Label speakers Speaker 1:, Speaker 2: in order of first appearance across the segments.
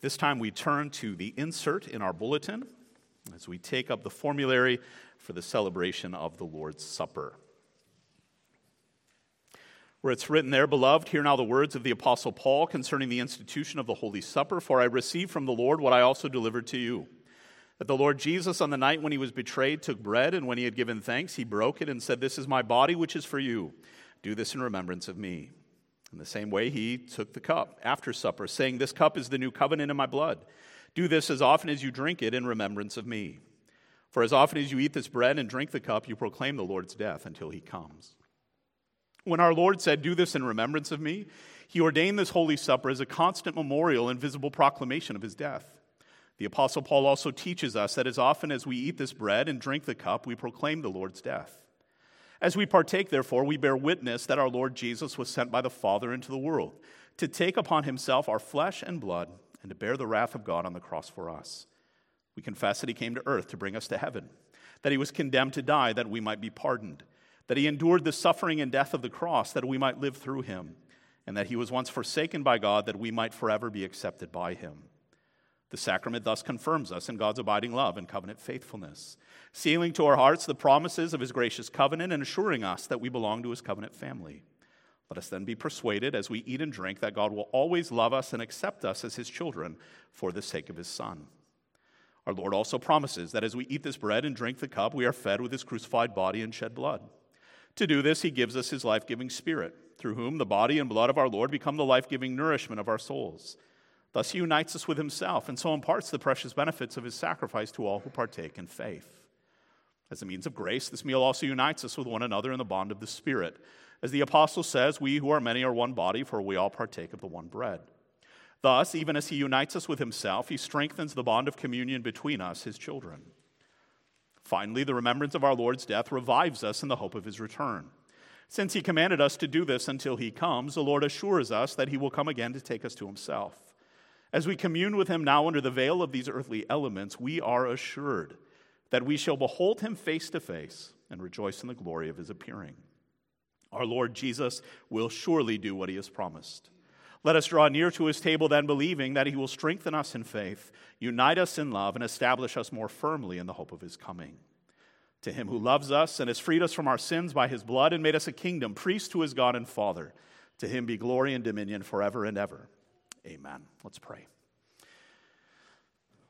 Speaker 1: This time we turn to the insert in our bulletin as we take up the formulary for the celebration of the Lord's Supper. Where it's written there, Beloved, hear now the words of the Apostle Paul concerning the institution of the Holy Supper, for I received from the Lord what I also delivered to you. That the Lord Jesus, on the night when he was betrayed, took bread, and when he had given thanks, he broke it and said, This is my body, which is for you. Do this in remembrance of me. In the same way, he took the cup after supper, saying, This cup is the new covenant in my blood. Do this as often as you drink it in remembrance of me. For as often as you eat this bread and drink the cup, you proclaim the Lord's death until he comes. When our Lord said, Do this in remembrance of me, he ordained this Holy Supper as a constant memorial and visible proclamation of his death. The Apostle Paul also teaches us that as often as we eat this bread and drink the cup, we proclaim the Lord's death. As we partake, therefore, we bear witness that our Lord Jesus was sent by the Father into the world to take upon himself our flesh and blood and to bear the wrath of God on the cross for us. We confess that he came to earth to bring us to heaven, that he was condemned to die that we might be pardoned, that he endured the suffering and death of the cross that we might live through him, and that he was once forsaken by God that we might forever be accepted by him. The sacrament thus confirms us in God's abiding love and covenant faithfulness, sealing to our hearts the promises of his gracious covenant and assuring us that we belong to his covenant family. Let us then be persuaded as we eat and drink that God will always love us and accept us as his children for the sake of his Son. Our Lord also promises that as we eat this bread and drink the cup, we are fed with his crucified body and shed blood. To do this, he gives us his life giving Spirit, through whom the body and blood of our Lord become the life giving nourishment of our souls. Thus, he unites us with himself and so imparts the precious benefits of his sacrifice to all who partake in faith. As a means of grace, this meal also unites us with one another in the bond of the Spirit. As the apostle says, we who are many are one body, for we all partake of the one bread. Thus, even as he unites us with himself, he strengthens the bond of communion between us, his children. Finally, the remembrance of our Lord's death revives us in the hope of his return. Since he commanded us to do this until he comes, the Lord assures us that he will come again to take us to himself. As we commune with him now under the veil of these earthly elements, we are assured that we shall behold him face to face and rejoice in the glory of his appearing. Our Lord Jesus will surely do what he has promised. Let us draw near to his table then, believing that he will strengthen us in faith, unite us in love, and establish us more firmly in the hope of his coming. To him who loves us and has freed us from our sins by his blood and made us a kingdom, priest to his God and Father, to him be glory and dominion forever and ever. Amen. Let's pray.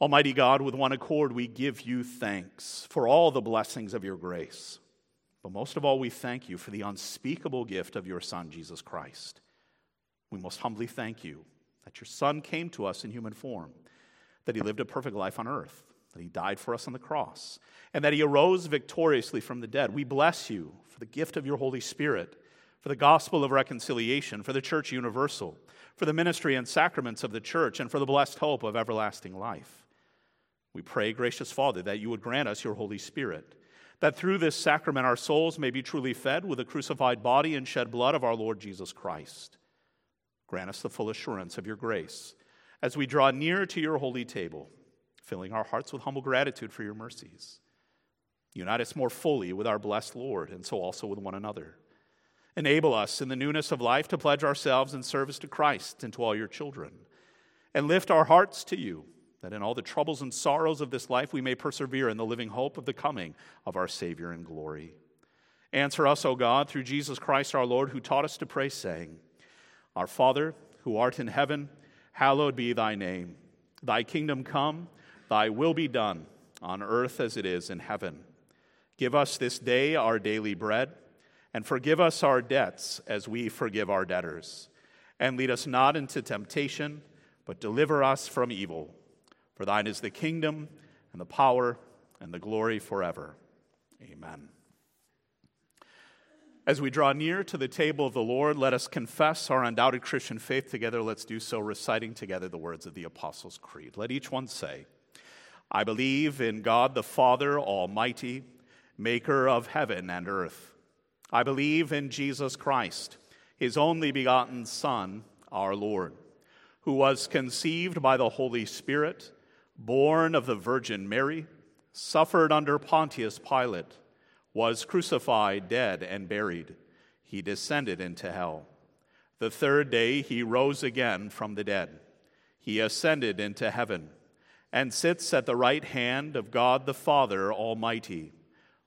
Speaker 1: Almighty God, with one accord, we give you thanks for all the blessings of your grace. But most of all, we thank you for the unspeakable gift of your Son, Jesus Christ. We most humbly thank you that your Son came to us in human form, that he lived a perfect life on earth, that he died for us on the cross, and that he arose victoriously from the dead. We bless you for the gift of your Holy Spirit, for the gospel of reconciliation, for the church universal for the ministry and sacraments of the church, and for the blessed hope of everlasting life. We pray, gracious Father, that you would grant us your Holy Spirit, that through this sacrament our souls may be truly fed with the crucified body and shed blood of our Lord Jesus Christ. Grant us the full assurance of your grace as we draw near to your holy table, filling our hearts with humble gratitude for your mercies. Unite us more fully with our blessed Lord, and so also with one another. Enable us in the newness of life to pledge ourselves in service to Christ and to all your children. And lift our hearts to you, that in all the troubles and sorrows of this life we may persevere in the living hope of the coming of our Savior in glory. Answer us, O God, through Jesus Christ our Lord, who taught us to pray, saying, Our Father, who art in heaven, hallowed be thy name. Thy kingdom come, thy will be done, on earth as it is in heaven. Give us this day our daily bread and forgive us our debts as we forgive our debtors. And lead us not into temptation, but deliver us from evil. For thine is the kingdom, and the power, and the glory forever. Amen. As we draw near to the table of the Lord, let us confess our undoubted Christian faith together. Let's do so reciting together the words of the Apostles' Creed. Let each one say, I believe in God the Father Almighty, maker of heaven and earth. I believe in Jesus Christ, his only begotten Son, our Lord, who was conceived by the Holy Spirit, born of the Virgin Mary, suffered under Pontius Pilate, was crucified, dead, and buried. He descended into hell. The third day he rose again from the dead. he ascended into heaven and sits at the right hand of God the Father Almighty.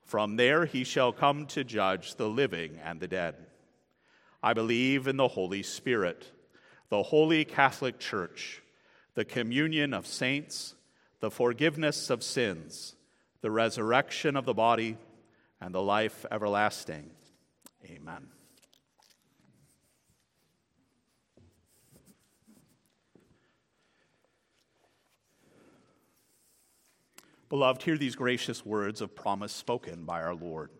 Speaker 1: From there he shall come to judge the living and the dead. I believe in the Holy Spirit, the holy Catholic Church, the communion of saints, the forgiveness of sins, the resurrection of the body, and the life everlasting. Amen. Beloved, hear these gracious words of promise spoken by our Lord.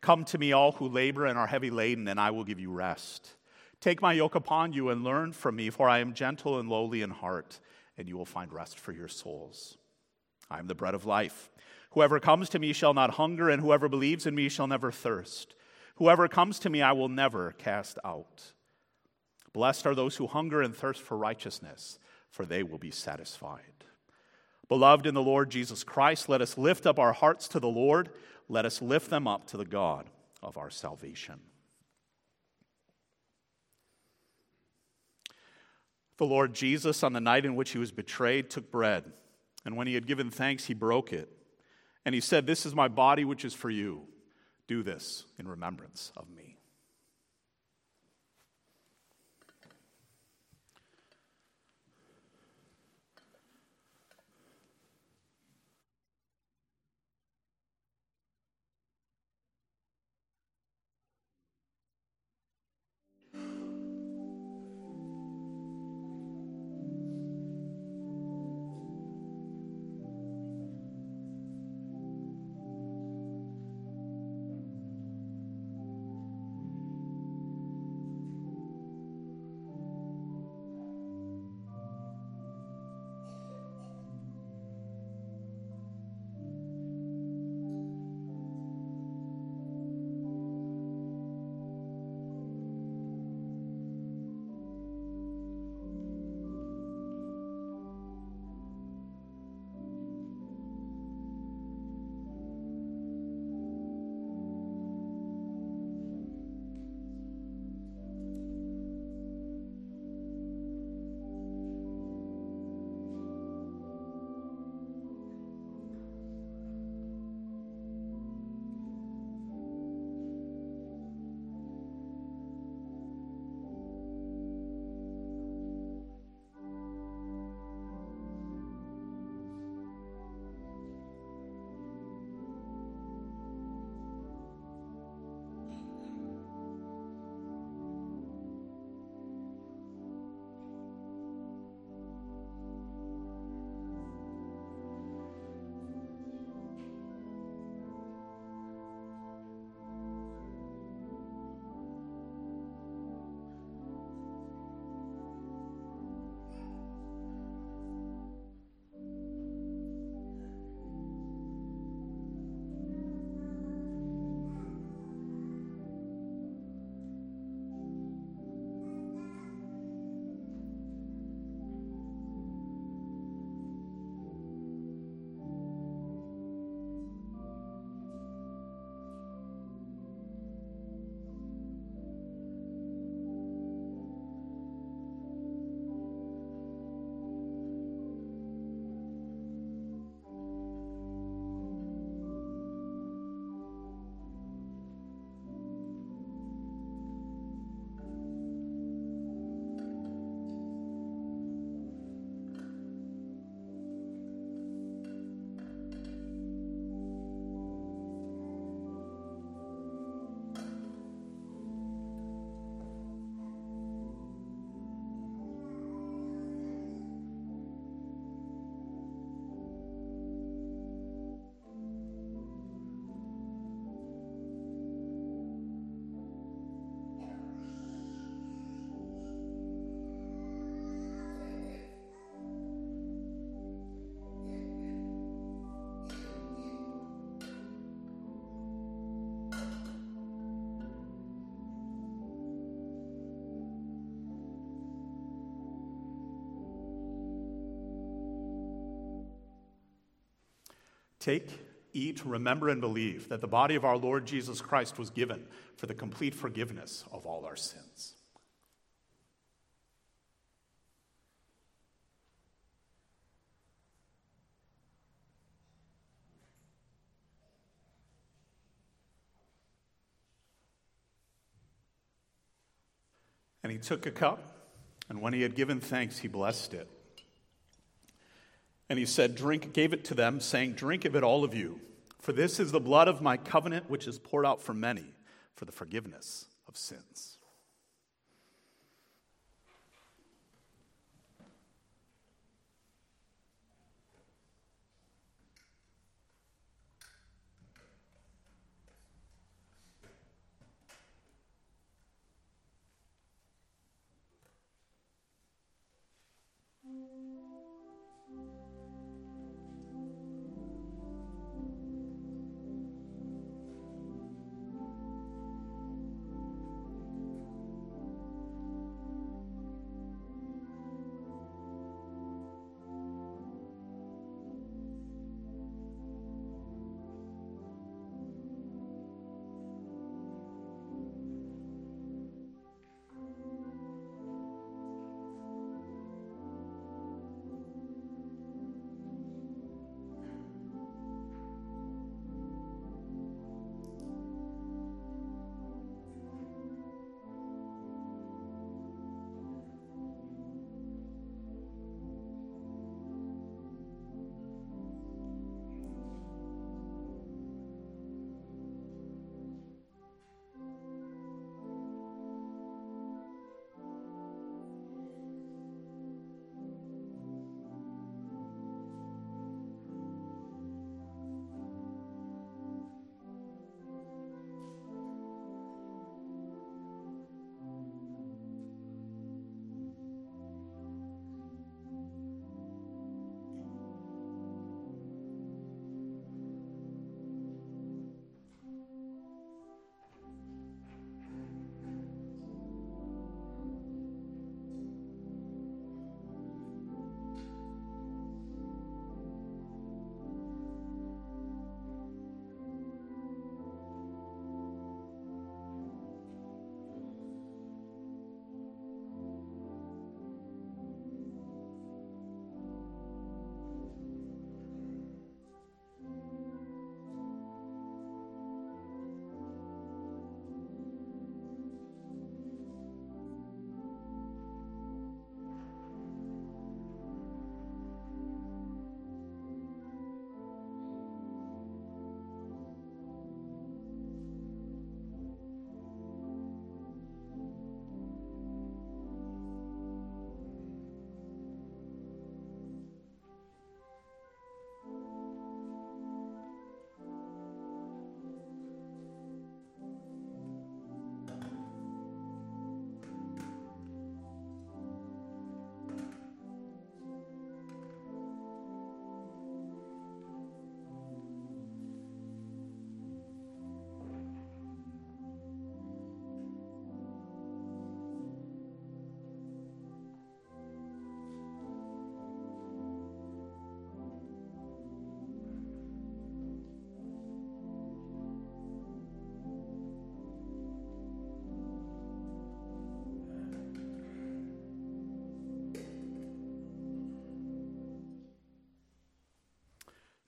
Speaker 1: Come to me, all who labor and are heavy laden, and I will give you rest. Take my yoke upon you and learn from me, for I am gentle and lowly in heart, and you will find rest for your souls. I am the bread of life. Whoever comes to me shall not hunger, and whoever believes in me shall never thirst. Whoever comes to me, I will never cast out. Blessed are those who hunger and thirst for righteousness, for they will be satisfied. Beloved in the Lord Jesus Christ, let us lift up our hearts to the Lord. Let us lift them up to the God of our salvation. The Lord Jesus, on the night in which he was betrayed, took bread, and when he had given thanks, he broke it. And he said, This is my body, which is for you. Do this in remembrance of me. Take, eat, remember, and believe that the body of our Lord Jesus Christ was given for the complete forgiveness of all our sins. And he took a cup, and when he had given thanks, he blessed it and he said, Drink, gave it to them, saying, Drink of it, all of you, for this is the blood of my covenant, which is poured out for many for the forgiveness of sins.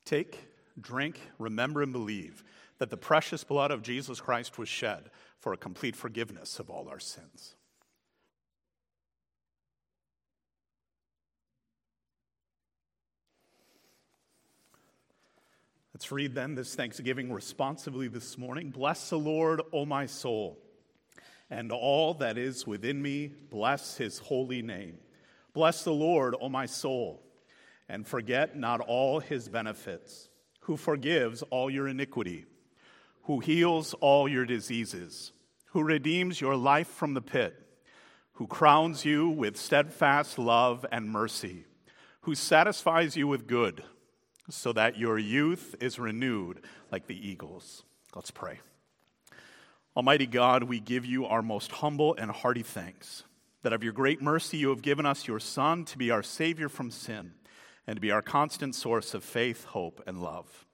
Speaker 1: Take, drink, remember, and believe that the precious blood of Jesus Christ was shed for a complete forgiveness of all our sins. Let's read then this Thanksgiving responsibly this morning. Bless the Lord, O my soul, and all that is within me, bless his holy name. Bless the Lord, O my soul and forget not all his benefits, who forgives all your iniquity, who heals all your diseases, who redeems your life from the pit, who crowns you with steadfast love and mercy, who satisfies you with good, so that your youth is renewed like the eagles. Let's pray. Almighty God, we give you our most humble and hearty thanks that of your great mercy you have given us your Son to be our Savior from sin and to be our constant source of faith, hope, and love.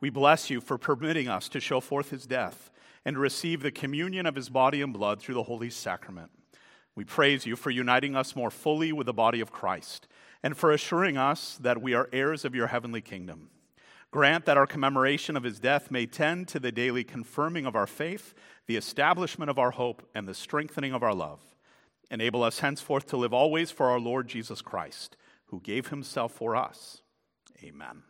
Speaker 1: We bless you for permitting us to show forth his death and receive the communion of his body and blood through the Holy Sacrament. We praise you for uniting us more fully with the body of Christ and for assuring us that we are heirs of your heavenly kingdom. Grant that our commemoration of his death may tend to the daily confirming of our faith, the establishment of our hope, and the strengthening of our love Enable us henceforth to live always for our Lord Jesus Christ, who gave himself for us. Amen.